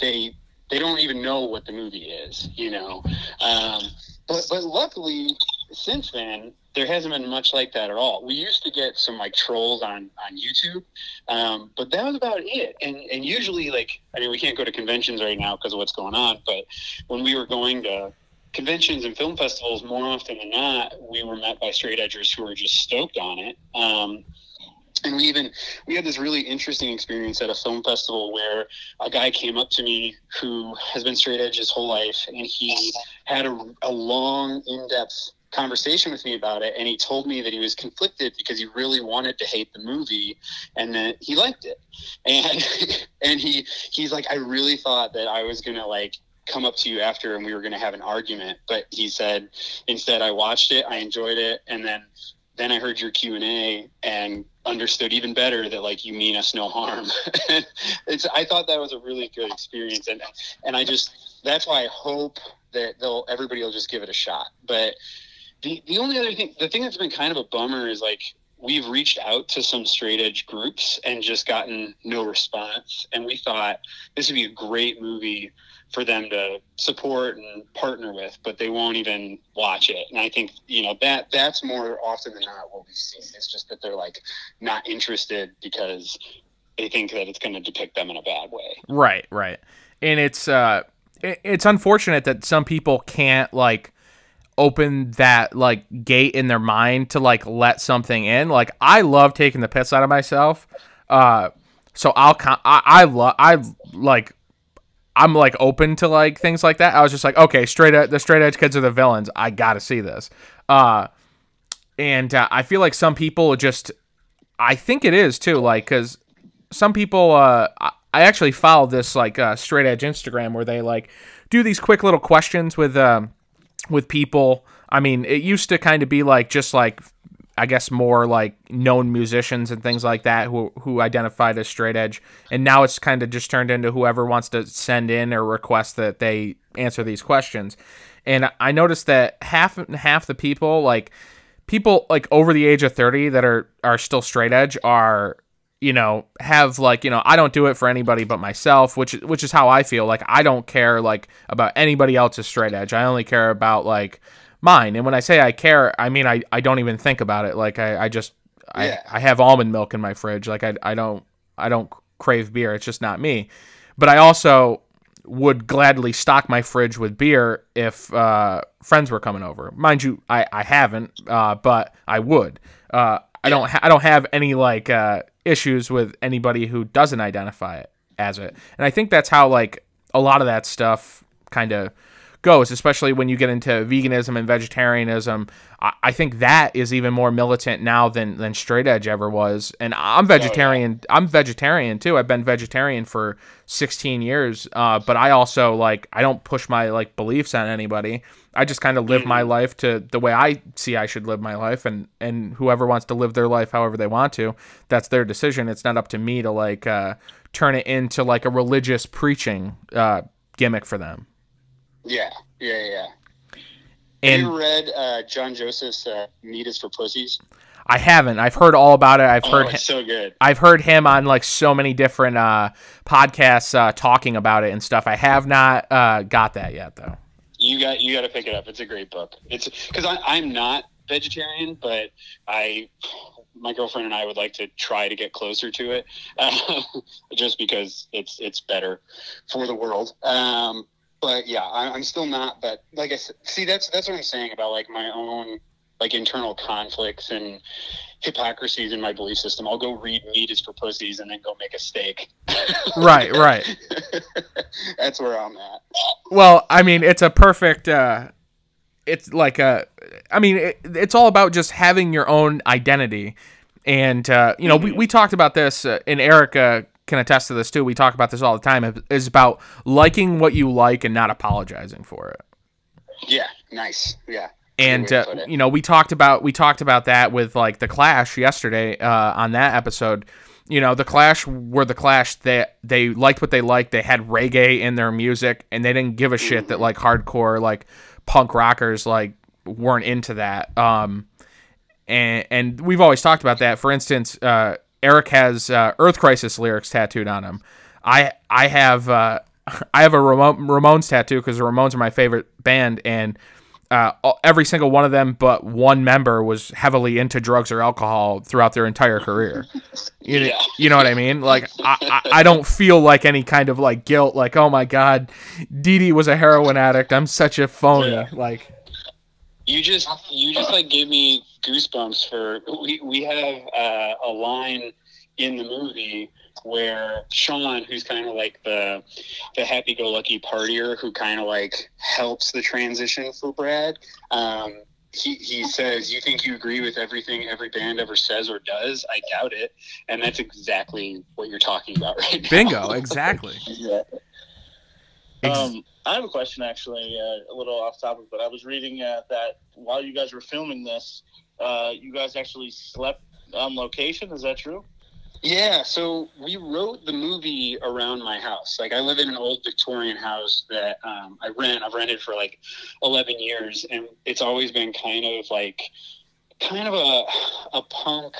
they, they don't even know what the movie is, you know? Um, but, but luckily, since then, there hasn't been much like that at all. We used to get some like trolls on on YouTube, um, but that was about it. And and usually, like, I mean, we can't go to conventions right now because of what's going on. But when we were going to conventions and film festivals, more often than not, we were met by straight edgers who were just stoked on it. Um, and we even we had this really interesting experience at a film festival where a guy came up to me who has been straight edge his whole life and he had a, a long in-depth conversation with me about it and he told me that he was conflicted because he really wanted to hate the movie and that he liked it and and he he's like i really thought that i was gonna like come up to you after and we were gonna have an argument but he said instead i watched it i enjoyed it and then then I heard your Q and A and understood even better that like you mean us no harm. it's I thought that was a really good experience, and and I just that's why I hope that they'll everybody will just give it a shot. But the the only other thing, the thing that's been kind of a bummer is like we've reached out to some straight edge groups and just gotten no response. And we thought this would be a great movie for them to support and partner with, but they won't even watch it. And I think you know that that's more often than not what we see. It's just that they're like not interested because they think that it's going to depict them in a bad way. Right, right. And it's uh, it's unfortunate that some people can't like open that like gate in their mind to like let something in. Like I love taking the piss out of myself. Uh, so I'll con- I, I love I like I'm like open to like things like that. I was just like, okay, straight ed- the straight edge kids are the villains. I gotta see this. Uh, and uh, I feel like some people just, I think it is too, like because some people, uh, I actually follow this like uh, straight edge Instagram where they like do these quick little questions with um with people. I mean, it used to kind of be like just like I guess more like known musicians and things like that who who identified as straight edge, and now it's kind of just turned into whoever wants to send in or request that they answer these questions. And I noticed that half half the people like people like over the age of 30 that are are still straight edge are you know have like you know I don't do it for anybody but myself which which is how I feel. Like I don't care like about anybody else's straight edge. I only care about like mine. And when I say I care I mean I, I don't even think about it. Like I, I just Yeah. I, I have almond milk in my fridge. Like I, I don't I don't crave beer. It's just not me. But I also would gladly stock my fridge with beer if uh, friends were coming over. Mind you, I, I haven't, uh, but I would. Uh, I don't ha- I don't have any like uh, issues with anybody who doesn't identify it as it, and I think that's how like a lot of that stuff kind of goes, especially when you get into veganism and vegetarianism. I, I think that is even more militant now than than straight edge ever was. And I'm vegetarian. I'm vegetarian too. I've been vegetarian for 16 years. Uh, but I also like I don't push my like beliefs on anybody. I just kind of live my life to the way I see I should live my life, and and whoever wants to live their life however they want to, that's their decision. It's not up to me to like uh, turn it into like a religious preaching uh, gimmick for them. Yeah, yeah, yeah. And Have you read uh, John Joseph's uh, "Meat is for Pussies"? I haven't. I've heard all about it. I've Oh, heard. it's so good. I've heard him on like so many different uh, podcasts uh, talking about it and stuff. I have not uh, got that yet though. You got you got to pick it up. It's a great book. It's because I'm not vegetarian, but I, my girlfriend and I would like to try to get closer to it, uh, just because it's it's better for the world. Um, but yeah, I, I'm still not. But like I said, see, that's that's what I'm saying about like my own like internal conflicts and hypocrisies in my belief system. I'll go read "Meat is for Pussies" and then go make a steak. Right, right. that's where I'm at. Well, I mean, it's a perfect. Uh, it's like a. I mean, it, it's all about just having your own identity, and uh, you know, we, we talked about this, uh, and Erica can attest to this too. We talk about this all the time. Is about liking what you like and not apologizing for it. Yeah, nice. Yeah. And uh, you know we talked about we talked about that with like the clash yesterday uh, on that episode. You know the clash were the clash that they liked what they liked. They had reggae in their music and they didn't give a shit that like hardcore like punk rockers like weren't into that. Um and and we've always talked about that. For instance uh eric has uh, earth crisis lyrics tattooed on him. I i have uh I have a Ramon, Ramones tattoo because the Ramones are my favorite band, and uh, every single one of them, but one member, was heavily into drugs or alcohol throughout their entire career. You, Yeah. you know what I mean? Like, I, I, I don't feel like any kind of like guilt. Like, oh my god, Dee Dee was a heroin addict. I'm such a phony. Yeah. Like, You just you just like gave me goosebumps for we we have uh, a line in the movie where Sean, who's kind of like the the happy go lucky partier who kind of like helps the transition for Brad. Um, he, he says, "You think you agree with everything every band ever says or does? I doubt it." And that's exactly what you're talking about right now. bingo, exactly. yeah. Um, I have a question, actually, uh, a little off topic, but I was reading uh, that while you guys were filming this, uh, you guys actually slept on location. Is that true? Yeah, so we wrote the movie around my house. Like I live in an old Victorian house that um, I rent. I've rented for like eleven years, and it's always been kind of like kind of a a punk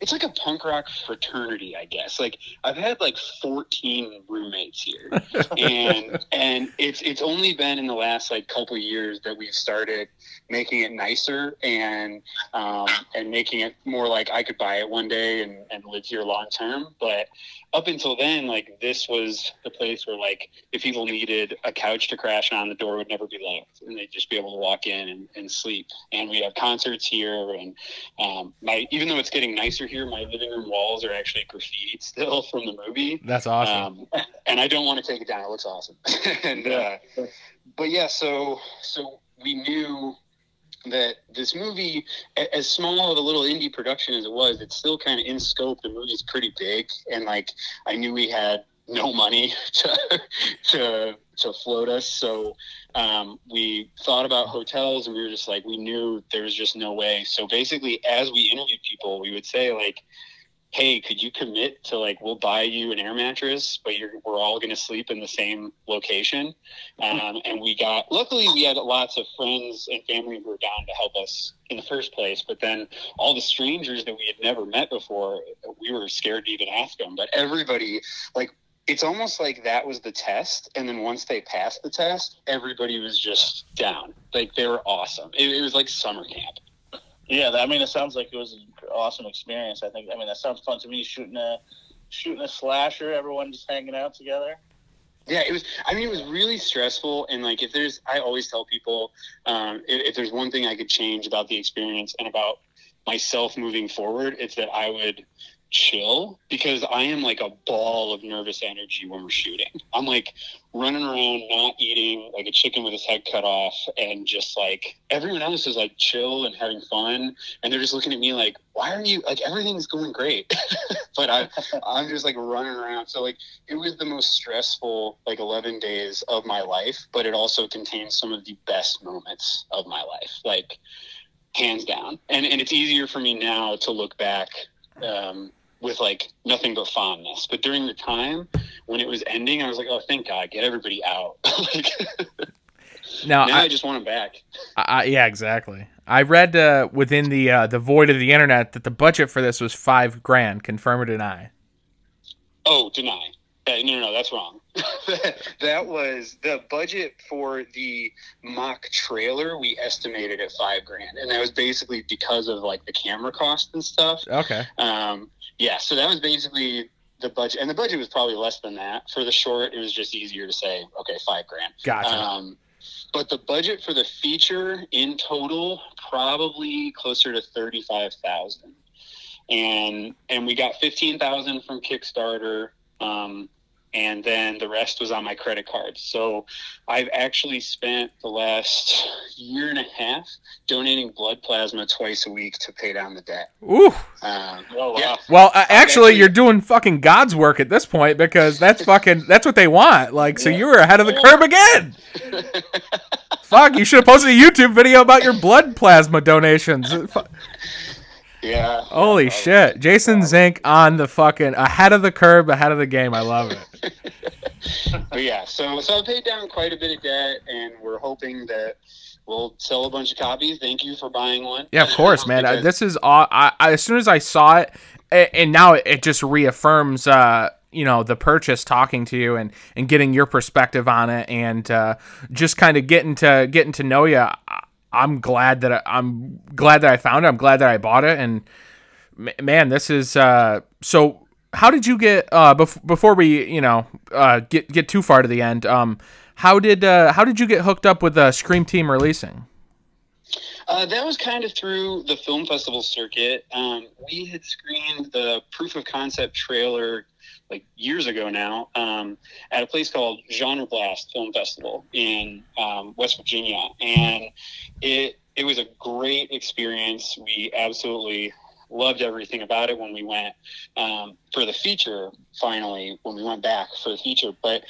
it's like a punk rock fraternity, I guess. Like I've had like 14 roommates here, and and it's it's only been in the last like couple years that we've started making it nicer and um, and making it more like I could buy it one day and, and live here long term. But up until then, like this was the place where like if people needed a couch to crash on, the door would never be locked, and they'd just be able to walk in and, and sleep. And we have concerts here, and um, my even though it's getting nicer here, my living room walls are actually graffiti still from the movie. That's awesome. Um, and I don't want to take it down. It looks awesome. and uh, but yeah, so so we knew that this movie, as small of a little indie production as it was, it's still kind of in scope. The movie's pretty big, and like I knew we had no money to to to float us, so um, we thought about hotels, and we were just like, we knew there was just no way. So basically, as we interviewed people, we would say like hey, could you commit to like we'll buy you an air mattress, but we're all going to sleep in the same location? Um, and we got luckily we had lots of friends and family who were down to help us in the first place. But then all the strangers that we had never met before, we were scared to even ask them. But everybody like. It's almost like that was the test, and then once they passed the test, everybody was just down. Like they were awesome. It, it was like summer camp. Yeah, I mean, it sounds like it was an awesome experience. I think. I mean, that sounds fun to me. Shooting a shooting a slasher, everyone just hanging out together. Yeah, it was. I mean, it was really stressful. And like, if there's, I always tell people, um, if, if there's one thing I could change about the experience and about myself moving forward, it's that I would chill because I am like a ball of nervous energy when we're shooting. I'm like running around, not eating, like a chicken with his head cut off, and just like everyone else is like chill and having fun, and they're just looking at me like, "Why are you like everything's going great?" but I, I'm just like running around. So like it was the most stressful like 11 days of my life, but it also contains some of the best moments of my life, like hands down. And and it's easier for me now to look back. Um, with like nothing but fondness. But during the time when it was ending, I was like, oh, thank God, get everybody out. like, now, now I, I, just want them back. I, yeah, exactly. I read uh, within the uh, the void of the internet that the budget for this was five grand. Confirm or deny? Oh, deny. Uh, no, no, no, that's wrong. that was the budget for the mock trailer. We estimated at five grand, and that was basically because of like the camera cost and stuff. Okay. Um, yeah, so that was basically the budget, and the budget was probably less than that for the short. It was just easier to say, okay, five grand. Gotcha. Um, but the budget for the feature in total probably closer to thirty five thousand, and and we got fifteen thousand from Kickstarter. Um, and then the rest was on my credit card. So I've actually spent the last year and a half donating blood plasma twice a week to pay down the debt. Ooh. Um, wow. yeah. Well, uh, actually, actually- you're doing fucking God's work at this point because that's fucking that's what they want. Like, so you were ahead of the curve again. Fuck, you should have posted a YouTube video about your blood plasma donations. Yeah. Holy shit, Jason Zink on the fucking ahead of the curve, ahead of the game. I love it. But yeah, so so I paid down quite a bit of debt, and we're hoping that we'll sell a bunch of copies. Thank you for buying one. Yeah, of course, man. Because- this is aw- I, I, as soon as I saw it, and now it, it just reaffirms, uh, you know, the purchase. Talking to you and and getting your perspective on it, and uh, just kind of getting to getting to know you. I'm glad that I, I'm glad that I found it. I'm glad that I bought it, and ma- man, this is uh, so. How did you get uh, bef- before we you know uh, get get too far to the end? Um, how did uh, how did you get hooked up with uh, Scream Team releasing? Uh, that was kind of through the film festival circuit. Um, we had screened the proof of concept trailer like years ago now um, at a place called Genre Blast Film Festival in um, West Virginia, and it it was a great experience. We absolutely loved everything about it when we went um, for the feature. Finally, when we went back for the feature, but.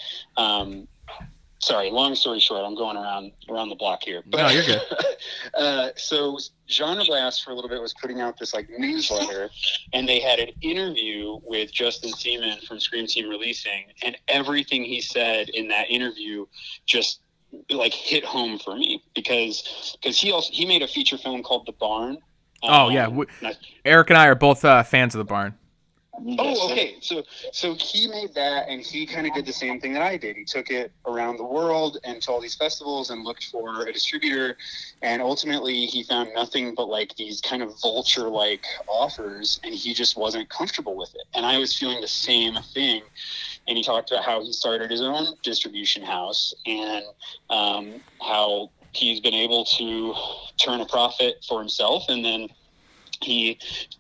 Um, Sorry, long story short, I'm going around around the block here. But, No, you're good. uh, so Genre Blast for a little bit was putting out this like newsletter, and they had an interview with Justin Seaman from Scream Team Releasing, and everything he said in that interview just like hit home for me because because he also he made a feature film called The Barn. Oh, yeah, Um, we- Eric and I are both uh, fans of the barn. Oh, okay. So, so he made that, and he kind of did the same thing that I did. He took it around the world and to all these festivals and looked for a distributor, and ultimately he found nothing but like these kind of vulture-like offers, and he just wasn't comfortable with it. And I was feeling the same thing. And he talked about how he started his own distribution house and um, how he's been able to turn a profit for himself, and then he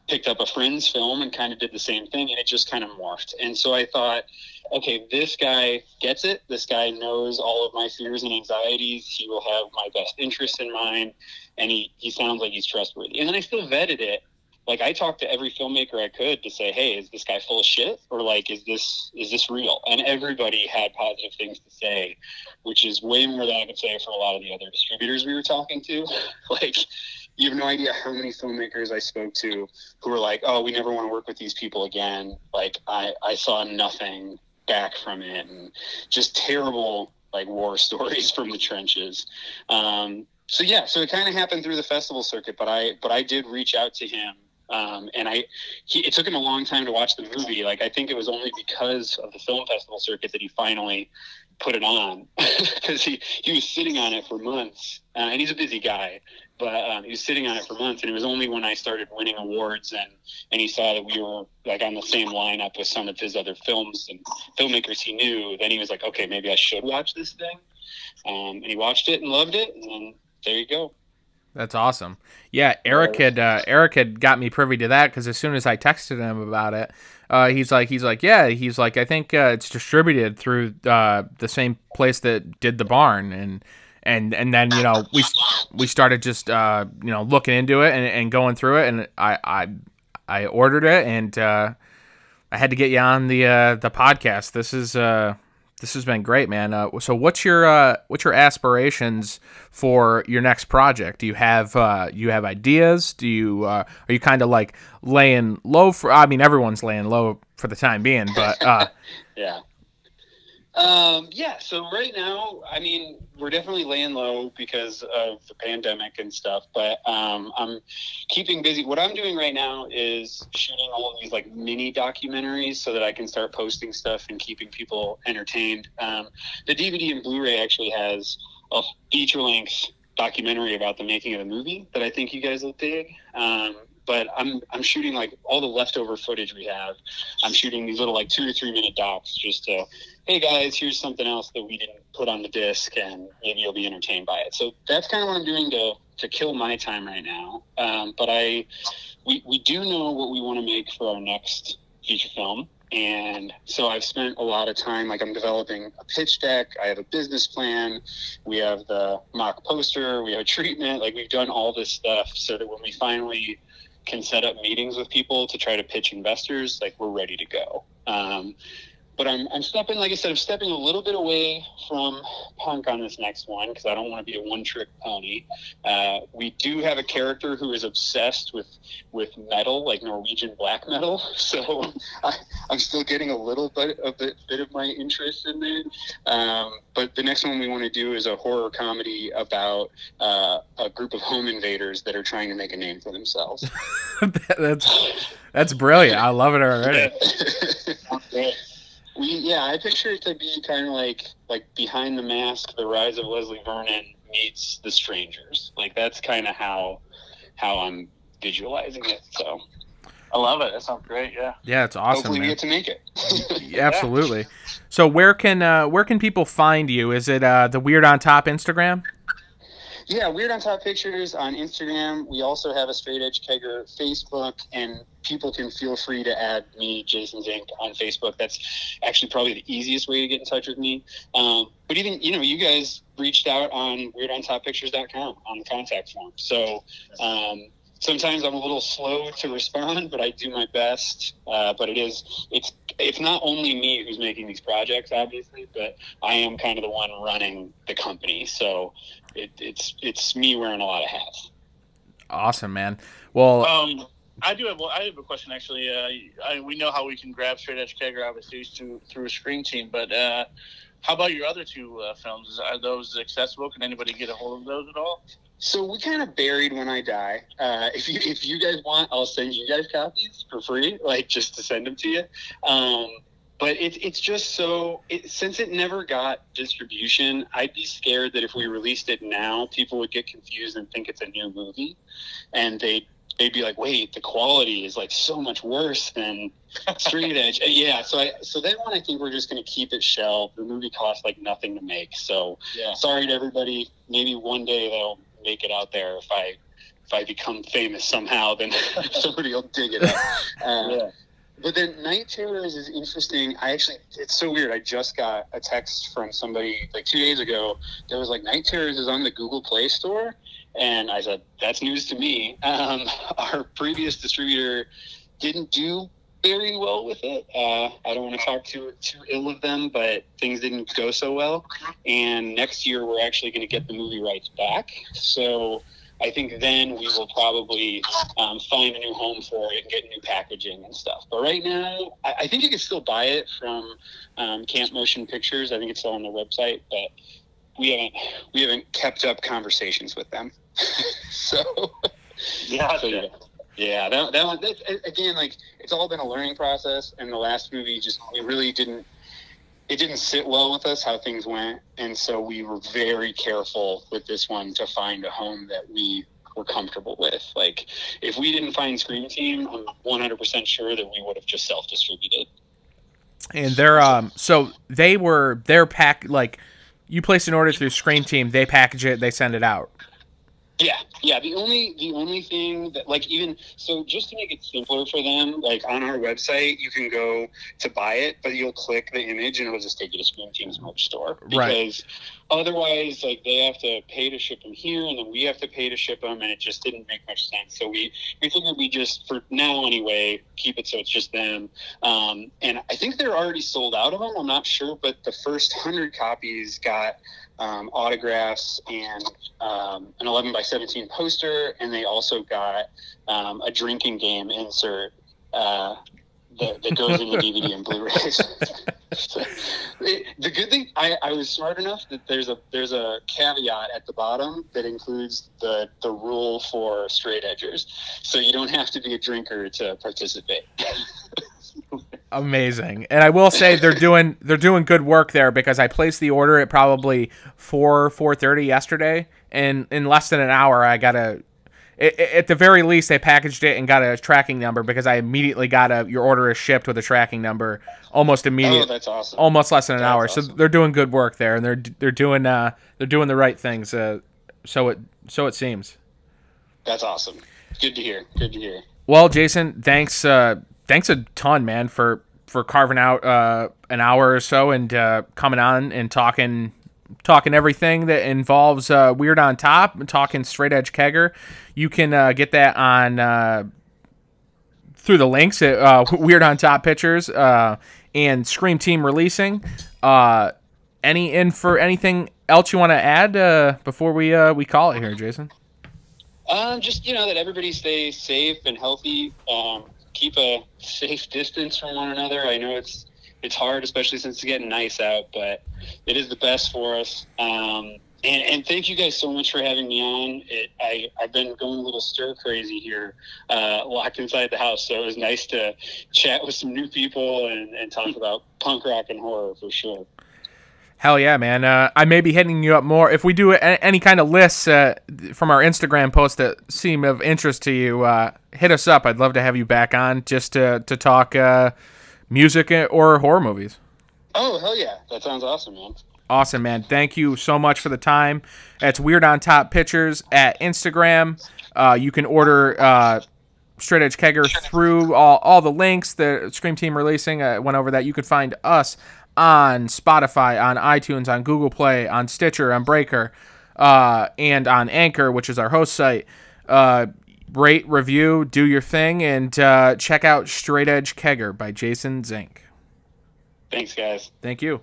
picked up a friend's film and kind of did the same thing and it just kind of morphed. And so i thought okay this guy gets it. This guy knows all of my fears and anxieties. He will have my best interest in mind and he, he sounds like he's trustworthy. And then i still vetted it. Like i talked to every filmmaker i could to say hey is this guy full of shit? Or like is this is this real? And everybody had positive things to say which is way more than i could say for a lot of the other distributors we were talking to. Like you have no idea how many filmmakers I spoke to who were like, "Oh, we never want to work with these people again." Like, I I saw nothing back from it, and just terrible like war stories from the trenches. Um, so yeah, so it kind of happened through the festival circuit, but I but I did reach out to him. Um, and I, he, it took him a long time to watch the movie. Like, I think it was only because of the film festival circuit that he finally put it on because he, he was sitting on it for months. Uh, and he's a busy guy but um, he was sitting on it for months and it was only when i started winning awards and and he saw that we were like on the same lineup with some of his other films and filmmakers he knew then he was like okay maybe i should watch this thing. Um, and he watched it and loved it and there you go That's awesome. Yeah, Eric had uh, Eric had got me privy to that because as soon as I texted him about it, uh, he's like he's like yeah he's like I think uh, it's distributed through uh, the same place that did the barn and and and then you know we we started just uh, you know looking into it and, and going through it and I I I ordered it and uh, I had to get you on the uh, the podcast. This is uh, this has been great, man. Uh, so what's your uh, what's your aspirations for your next project? Do you have uh, you have ideas? Do you uh, are you kind of like laying low for? I mean, everyone's laying low for the time being, but uh, Yeah. Um, yeah. So right now, I mean, we're definitely laying low because of the pandemic and stuff. But um, I'm keeping busy. What I'm doing right now is shooting all these like mini documentaries so that I can start posting stuff and keeping people entertained. Um, the DVD and Blu-ray actually has a feature-length documentary about the making of the movie that I think you guys will dig. Um, but I'm I'm shooting like all the leftover footage we have. I'm shooting these little like two to three minute docs just to, hey guys, here's something else that we didn't put on the disc, and maybe you'll be entertained by it. So that's kind of what I'm doing to to kill my time right now. Um, but I we we do know what we want to make for our next feature film. And so I've spent a lot of time, like I'm developing a pitch deck. I have a business plan. We have the mock poster. We have a treatment. Like we've done all this stuff so that when we finally can set up meetings with people to try to pitch investors, like we're ready to go. Um, but I'm, I'm stepping, like I said, I'm stepping a little bit away from punk on this next one because I don't want to be a one trick pony. Uh, we do have a character who is obsessed with with metal, like Norwegian black metal. So I, I'm still getting a little bit of bit, bit of my interest in there. Um, but the next one we want to do is a horror comedy about uh, a group of home invaders that are trying to make a name for themselves. that's that's brilliant. I love it already. we yeah, I picture it to be kind of like like behind the mask, the rise of Leslie Vernon meets the strangers. Like that's kind of how how I'm visualizing it. So I love it. That sounds great. Yeah. Yeah, it's awesome. hopefully we get to make it. Yeah, Absolutely. So where can uh, where can people find you? Is it uh, the Weird on Top Instagram? Yeah, Weird on Top Pictures on Instagram. We also have a Straight Edge Kegger Facebook, and people can feel free to add me, Jason Zink, on Facebook. That's actually probably the easiest way to get in touch with me. Um, but even, you know, you guys reached out on weirdontoppictures.com on the contact form. So um, sometimes I'm a little slow to respond, but I do my best. Uh, but it is, it's, it's not only me who's making these projects, obviously, but I am kind of the one running the company. So it, it's it's me wearing a lot of hats. Awesome, man. Well, Um, I do have well, I have a question actually. Uh, I, we know how we can grab straight edge kegger obviously through through a Scream Team, but uh, how about your other two uh, films? Are those accessible? Can anybody get a hold of those at all? So we kind of buried when I die. Uh, if you if you guys want, I'll send you guys copies for free, like just to send them to you. Um, but it's it's just so it, since it never got distribution, I'd be scared that if we released it now, people would get confused and think it's a new movie, and they they'd be like, "Wait, the quality is like so much worse than Straight Edge." yeah, so I so that one I think we're just going to keep it shelved. The movie costs like nothing to make, so Yeah. sorry to everybody. Maybe one day they'll make it out there if I if I become famous somehow, then somebody will dig it up. Uh, Yeah. But then Night Terrors is interesting. I actually, it's so weird. I just got a text from somebody like two days ago that was like, Night Terrors is on the Google Play Store. And I said, that's news to me. Um, our previous distributor didn't do very well with it. Uh, I don't want to talk too, too ill of them, but things didn't go so well. And next year, we're actually going to get the movie rights back. So I think then we will probably um, find a new home for it and get new packaging and stuff. But right now, I, I think you can still buy it from um, Camp Motion Pictures. I think it's still on their website, but we haven't we haven't kept up conversations with them. so, Yeah. so yeah, yeah. That, that one that, again, like it's all been a learning process, and the last movie just it really didn't. It didn't sit well with us how things went, and so we were very careful with this one to find a home that we were comfortable with. Like, if we didn't find Scream Team, I'm 100% sure that we would have just self distributed. And they're um so they were their pack like you place an order through Scream Team, they package it, they send it out. Yeah, yeah. The only the only thing that like even so just to make it simpler for them, like on our website you can go to buy it, but you'll click the image and it'll just take you to Scream Team's merch store. Right. Because otherwise like they have to pay to ship them here and then we have to pay to ship them and it just didn't make much sense. So we we figured we just for now anyway, keep it so it's just them. Um, and I think they're already sold out of them. I'm not sure, but the first hundred copies got um, autographs and um, an 11 by 17 poster, and they also got um, a drinking game insert uh, that, that goes in the DVD and Blu-rays. So, it- the good thing, I, I was smart enough that there's a there's a caveat at the bottom that includes the the rule for straight edgers, so you don't have to be a drinker to participate. Amazing. And I will say they're doing they're doing good work there because I placed the order at probably 4 4:30 yesterday and in less than an hour I got a i- i- at the very least they packaged it and got a tracking number because I immediately got a your order is shipped with a tracking number almost immediately. oh, that's awesome. almost less than an That's hour. So they're doing good work there and they're they're doing uh they're doing the right things uh so it so it seems. That's awesome. Good to hear. Good to hear. Well, Jason, thanks uh thanks a ton, man, for for carving out uh an hour or so and uh coming on and talking talking everything that involves uh Weird on Top and talking straight edge kegger. You can uh get that on uh through the links at uh, Weird on Top Pictures uh, and Scream Team releasing. Uh, any in for anything else you want to add before we we call it here, Jason? Um, just you know that everybody stay safe and healthy. Um, keep a safe distance from one another. I know it's it's hard, especially since it's getting nice out, but it is the best for us. Um, and, and thank you guys so much for having me on. It, I I've been going a little stir crazy here, uh, locked inside the house. So it was nice to chat with some new people and, and talk about punk rock and horror for sure. Hell yeah, man! Uh, I may be hitting you up more if we do a- any kind of lists uh, from our Instagram posts that seem of interest to you. Uh, hit us up. I'd love to have you back on just to to talk uh, music or horror movies. Oh hell yeah, that sounds awesome, man. Awesome, man. Thank you so much for the time. That's Weird on Top Pictures at Instagram. Uh, you can order uh, Straight Edge Kegger through all, all the links the Scream Team releasing. I went over that. You can find us on Spotify, on iTunes, on Google Play, on Stitcher, on Breaker, uh, and on Anchor, which is our host site. Uh, rate, review, do your thing, and uh, check out Straight Edge Kegger by Jason Zink. Thanks, guys. Thank you.